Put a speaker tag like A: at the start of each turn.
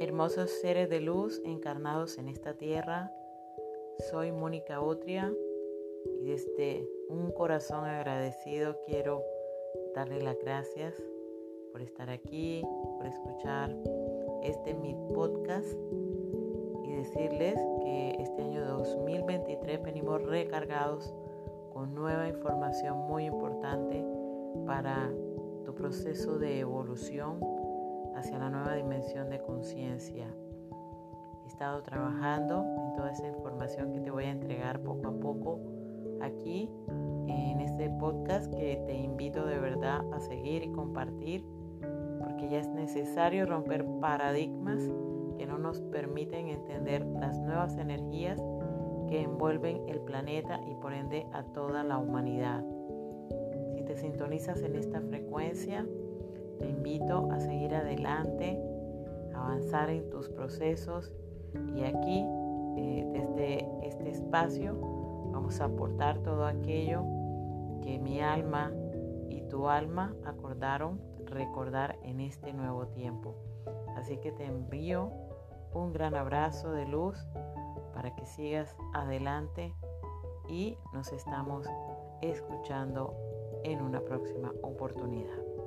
A: Hermosos seres de luz encarnados en esta tierra, soy Mónica Otria y desde un corazón agradecido quiero darle las gracias por estar aquí, por escuchar este mi podcast y decirles que este año 2023 venimos recargados con nueva información muy importante para tu proceso de evolución hacia la nueva dimensión de conciencia. He estado trabajando en toda esa información que te voy a entregar poco a poco aquí en este podcast que te invito de verdad a seguir y compartir porque ya es necesario romper paradigmas que no nos permiten entender las nuevas energías que envuelven el planeta y por ende a toda la humanidad. Si te sintonizas en esta frecuencia, te invito a seguir adelante, avanzar en tus procesos y aquí, eh, desde este espacio, vamos a aportar todo aquello que mi alma y tu alma acordaron recordar en este nuevo tiempo. Así que te envío un gran abrazo de luz para que sigas adelante y nos estamos escuchando en una próxima oportunidad.